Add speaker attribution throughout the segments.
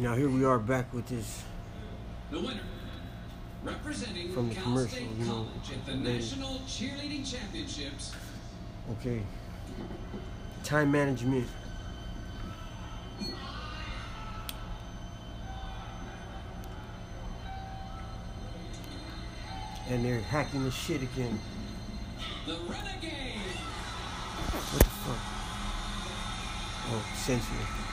Speaker 1: Now here we are back with this
Speaker 2: The winner, representing
Speaker 1: From the
Speaker 2: Cal
Speaker 1: commercial,
Speaker 2: State
Speaker 1: you know,
Speaker 2: College at the
Speaker 1: lady.
Speaker 2: National Cheerleading Championships.
Speaker 1: okay time management. And they're hacking the shit again.
Speaker 2: The Renegade.
Speaker 1: What the fuck? Oh, censor.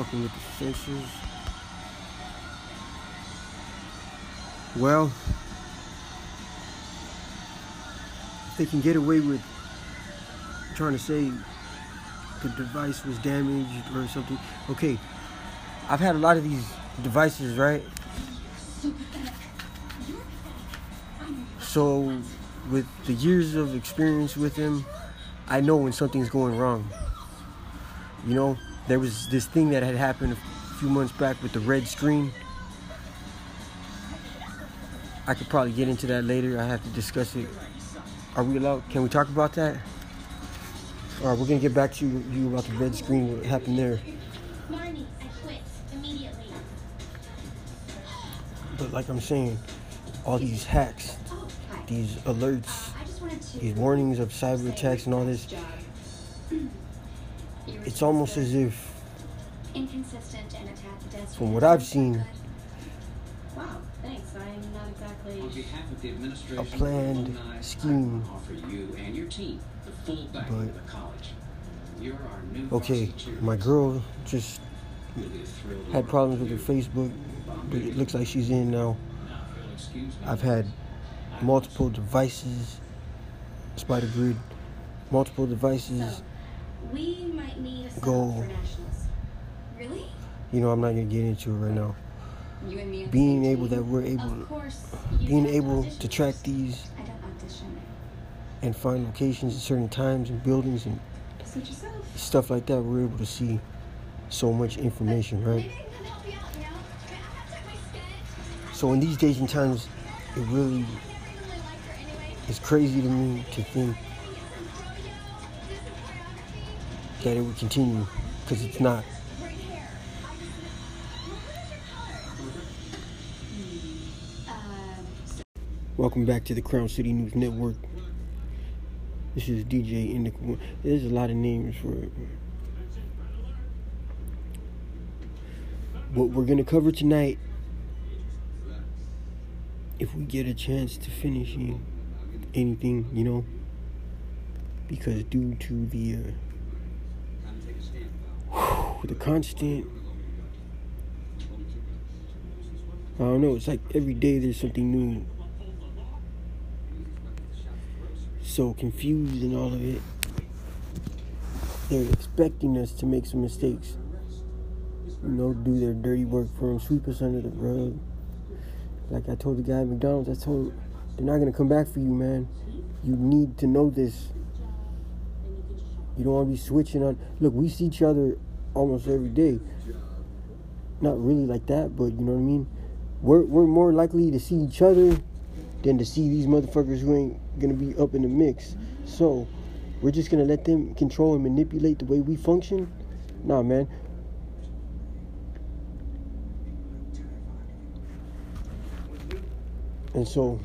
Speaker 1: Fucking with the censors. Well, they can get away with trying to say the device was damaged or something. Okay, I've had a lot of these devices, right? So, with the years of experience with them, I know when something's going wrong. You know, there was this thing that had happened a few months back with the red screen. I could probably get into that later. I have to discuss it. Are we allowed? Can we talk about that? All right, we're gonna get back to you, you about the red screen. What happened there?
Speaker 3: Marnie, I quit immediately.
Speaker 1: But like I'm saying, all these hacks, these alerts,
Speaker 3: I just wanted to.
Speaker 1: these warnings of cyber attacks and all this, it's almost as if
Speaker 3: inconsistent and attack pedestrians.
Speaker 1: From what I've seen-
Speaker 3: Wow, thanks. I'm not exactly.
Speaker 4: On behalf of the administration,
Speaker 1: A planned
Speaker 4: alumni,
Speaker 1: scheme.
Speaker 4: I offer you and your team the full backing
Speaker 1: But-
Speaker 4: of the college. You're our new
Speaker 1: okay, my girl just
Speaker 4: You'll be a thrill to
Speaker 1: had problems with
Speaker 4: with
Speaker 1: her. Facebook, but it looks like she's in now.
Speaker 4: Now, if you'll excuse me,
Speaker 1: I've had multiple devices, Spider Grid, multiple devices.
Speaker 3: So, we might need a sub
Speaker 1: Go.
Speaker 3: for nationals. Really?
Speaker 1: You know, I'm not gonna get into it right now.
Speaker 3: You and me. on
Speaker 1: Being able that we're able, being able to track these
Speaker 3: I don't audition.
Speaker 1: and find locations at certain times and buildings and
Speaker 3: yourself.
Speaker 1: stuff like that, we're able to see so much information, right?
Speaker 3: Maybe I can help you out. You know, I mean, I have to check my sketch.
Speaker 1: So in these days and times, it really
Speaker 3: I can't say really like her anyway.
Speaker 1: is crazy to me to think that it would continue because it's not. Welcome back to the Crown City News Network. This is DJ Indica. There's a lot of names for it. What we're gonna cover tonight, if we get a chance to finishing anything, you know, because due to the uh, the constant, I don't know. It's like every day there's something new so confused and all of it. They're expecting us to make some mistakes. You know, do their dirty work for them, sweep us under the rug. Like I told the guy at McDonald's, I told him, they're not gonna come back for you, man. You need to know this. You don't want to be switching on. Look, we see each other almost every day. Not really like that, but you know what I mean. We're we're more likely to see each other than to see these motherfuckers who ain't gonna be up in the mix. So we're just gonna let them control and manipulate the way we function. Nah, man. And so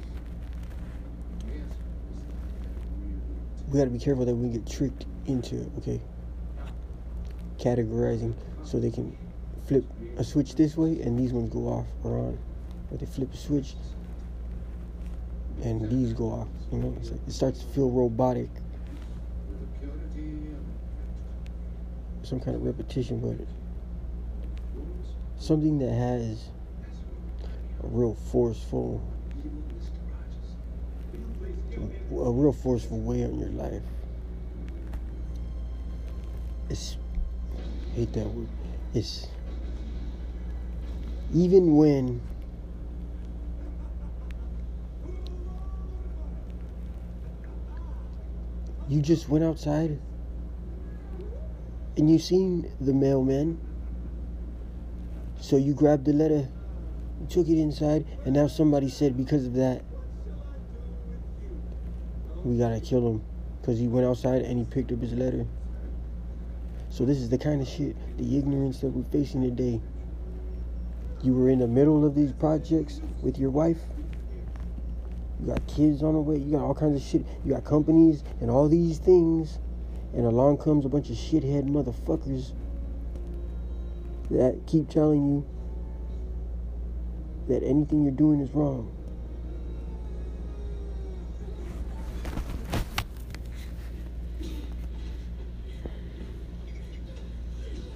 Speaker 1: we gotta be careful that we get tricked into it, okay categorizing so they can flip a switch this way and these ones go off or on. Or they flip a switch and these go off. You know, like, it starts to feel robotic. Some kind of repetition, but something that has a real forceful, a real forceful way on your life. It's, hate that word. It's even when you just went outside and you seen the mailman. So you grabbed the letter, took it inside, and now somebody said because of that, we gotta kill him because he went outside and he picked up his letter. So this is the kind of shit, the ignorance that we're facing today. You were in the middle of these projects with your wife. You got kids on the way. You got all kinds of shit. You got companies and all these things. And along comes a bunch of shithead motherfuckers that keep telling you that anything you're doing is wrong.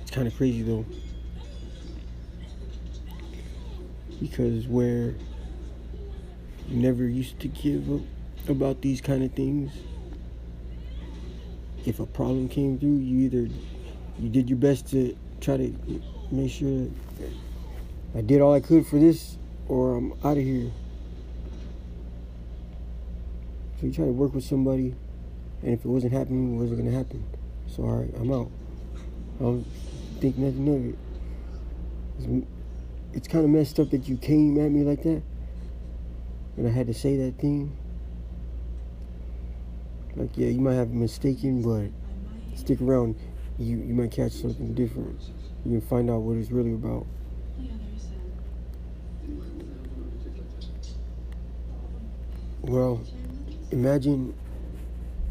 Speaker 1: It's kind of crazy though. Because where you never used to give up about these kind of things, if a problem came through, you either you did your best to try to make sure I did all I could for this or I'm out of here. So you try to work with somebody, and if it wasn't happening, it wasn't gonna happen. So all right, I'm out. Think nothing of it. It's, it's kind of messed up that you came at me like that, and I had to say that thing. Like, yeah, you might have mistaken, but stick around. You you might catch something different. You can find out what it's really about. Well, imagine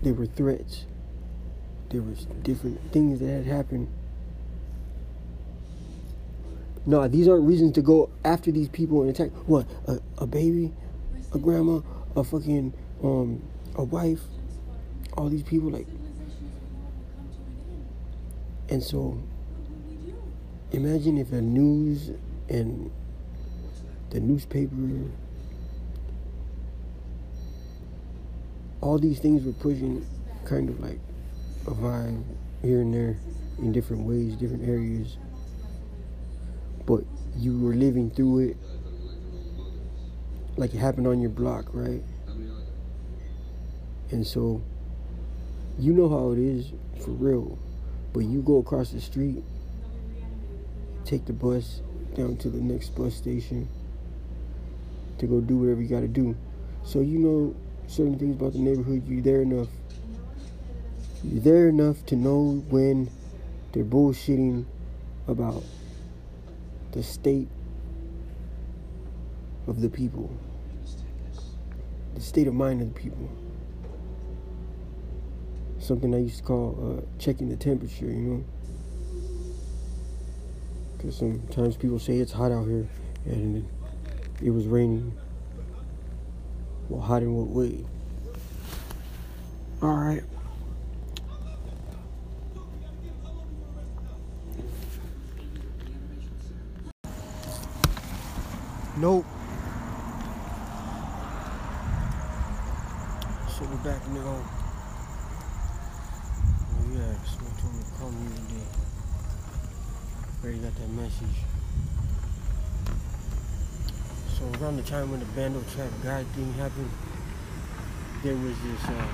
Speaker 1: there were threats. There was different things that had happened. No, these aren't reasons to go after these people and attack. What? A, a baby, a grandma, a fucking um, a wife. All these people like. And so, imagine if the news and the newspaper all these things were pushing kind of like a vibe here and there in different ways, different areas. But you were living through it like it happened on your block, right? And so you know how it is for real. But you go across the street, take the bus down to the next bus station to go do whatever you gotta do. So you know certain things about the neighborhood, you're there enough. You're there enough to know when they're bullshitting about the state of the people, the state of mind of the people. Something I used to call uh, checking the temperature, you know? Because sometimes people say it's hot out here and it was raining. Well, hot in what way? All right. Nope. So we're back now. Oh yeah, someone told me to call me today. Already got that message. So around the time when the Bando Trap guy thing happened, there was this uh,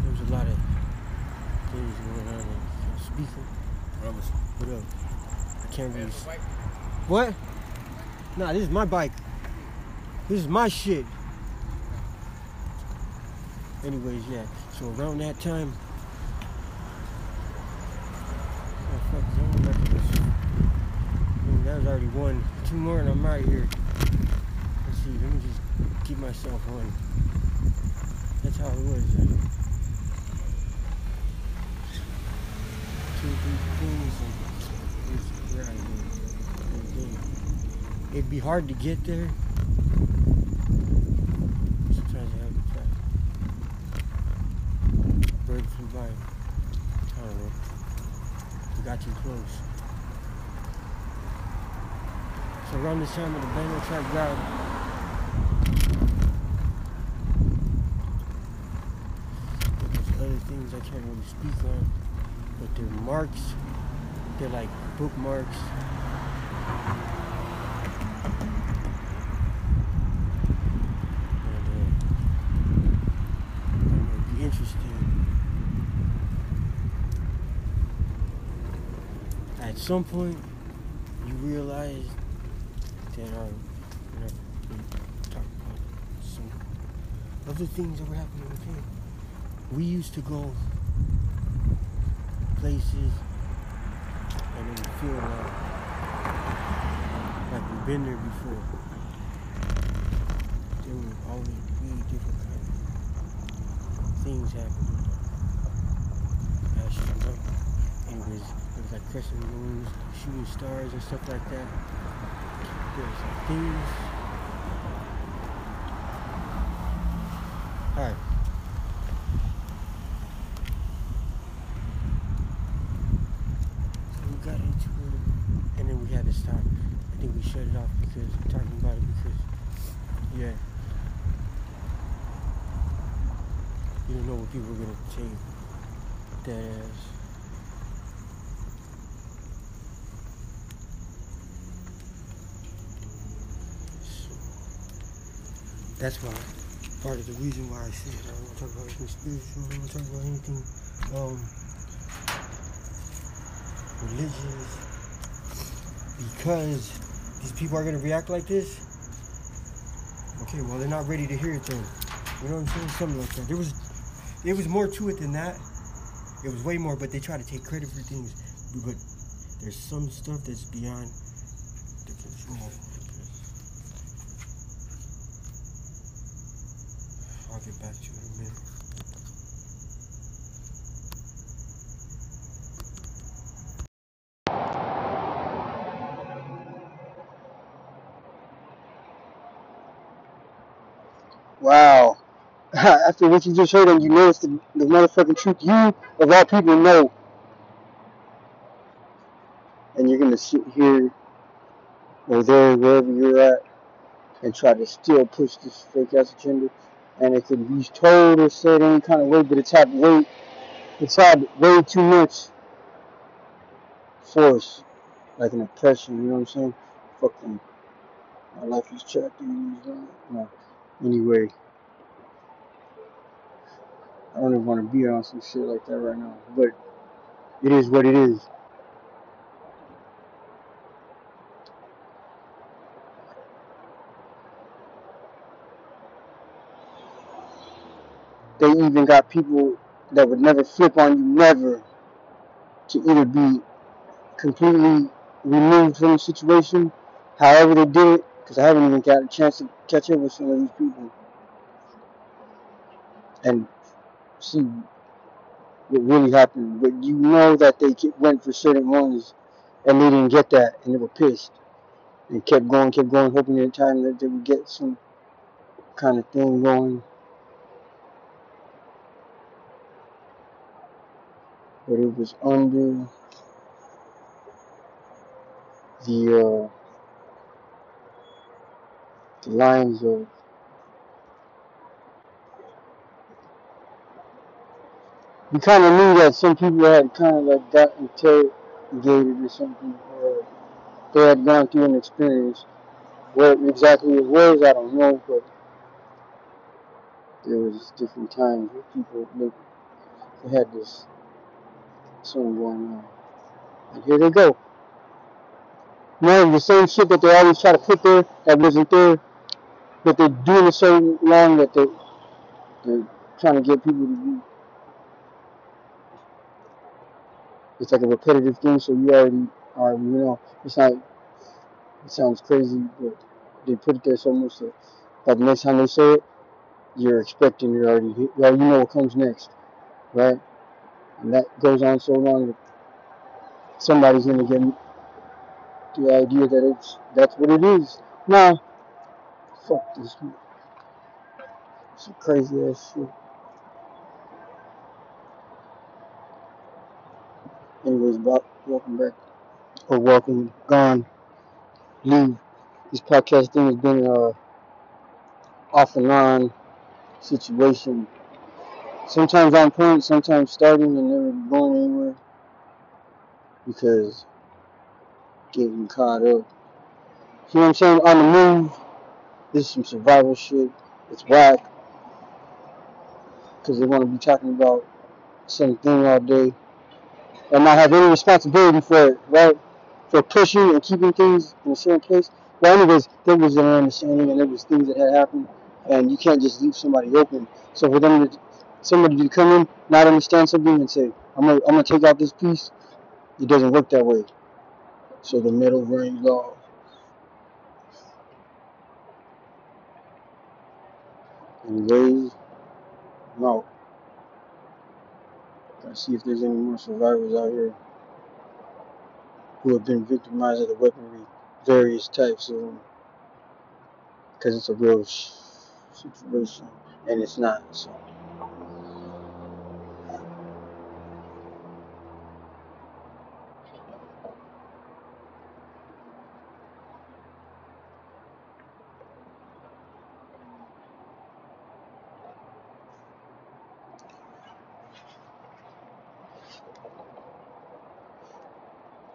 Speaker 1: there was a lot of things going on in the speaker. What up? Can't What? Nah, this is my bike. This is my shit. Anyways, yeah. So around that time. That was already one. Two more and I'm out of here. Let's see, let me just keep myself on. That's how it was. Two, It'd be hard to get there. Sometimes I have to. Bird flew by. I don't know. We got too close. So around this time of the route, there's other things I can't really speak on, but they're marks. They're like bookmarks. Uh. At some point, you realize that talk about some other things that were happening with him. we used to go places it would feel like, like we've been there before. There were always really different kind of things happening. As you know. It was, it was like crescent moons, shooting stars and stuff like that. There's like things. Alright. So we got into it, and then we had to stop. I think we shut it off because we're talking about it because, yeah, you don't know what people are gonna take that as. So that's why part of the reason why I said I don't want to talk about anything spiritual. I don't want to talk about anything um, religious because these people are gonna react like this. Okay, well they're not ready to hear it then. You know what I'm saying? Something like that. There was, it was more to it than that. It was way more, but they try to take credit for things. But there's some stuff that's beyond the control. I'll get back to you in a minute.
Speaker 5: Wow. After what you just heard and you noticed the, the motherfucking truth you, of all people, know. And you're to sit here or there, wherever you're at, and try to still push this fake ass agenda. And it can be told or said any kind of way, but it's had way, it's had way too much force, like an oppression, you know what I'm saying? Fucking, my life is in these, uh, no. Anyway. I don't even want to be on some shit like that right now. But it is what it is. They even got people that would never flip on you, never, to either be completely removed from the situation, however they did it, because I haven't even got a chance to catch up with some of these people and see what really happened. But you know that they went for certain ones and they didn't get that and they were pissed and kept going, kept going, hoping in time that they would get some kind of thing going. But it was under the uh, the lines of you kind of knew that some people had kind of like got interrogated or something, or they had gone through an experience. What exactly it was, I don't know, but there was different times where people they, they had this something going on, and here they go. Man, the same shit that they always try to put there that wasn't there, but they're doing it so long that they they're trying to get people to be. It's like a repetitive thing, so you already already you know. It's not. It sounds crazy, but they put it there so much that by the next time they say it, you're expecting it already. you know what comes next, right? And that goes on so long that somebody's gonna get the idea that it's that's what it is. Nah, fuck this. Some crazy ass shit. Anyways, wel- welcome back or welcome gone. Leave. This podcast thing has been a off and on situation. Sometimes on point, sometimes starting and never going anywhere because getting caught up. You know what I'm saying? On the move. This is some survival shit. It's whack because they want to be talking about something all day and not have any responsibility for it, right? For pushing and keeping things in a certain place. Well, anyways, there was an understanding and there was things that had happened, and you can't just leave somebody open. So for them to somebody to come in, not understand something, and say, "I'm gonna, I'm gonna take out this piece." It doesn't work that way. So the middle range law. And raise out. Gotta see if there's any more survivors out here who have been victimized of the weaponry, various types of them. Because it's a real situation, and it's not. So.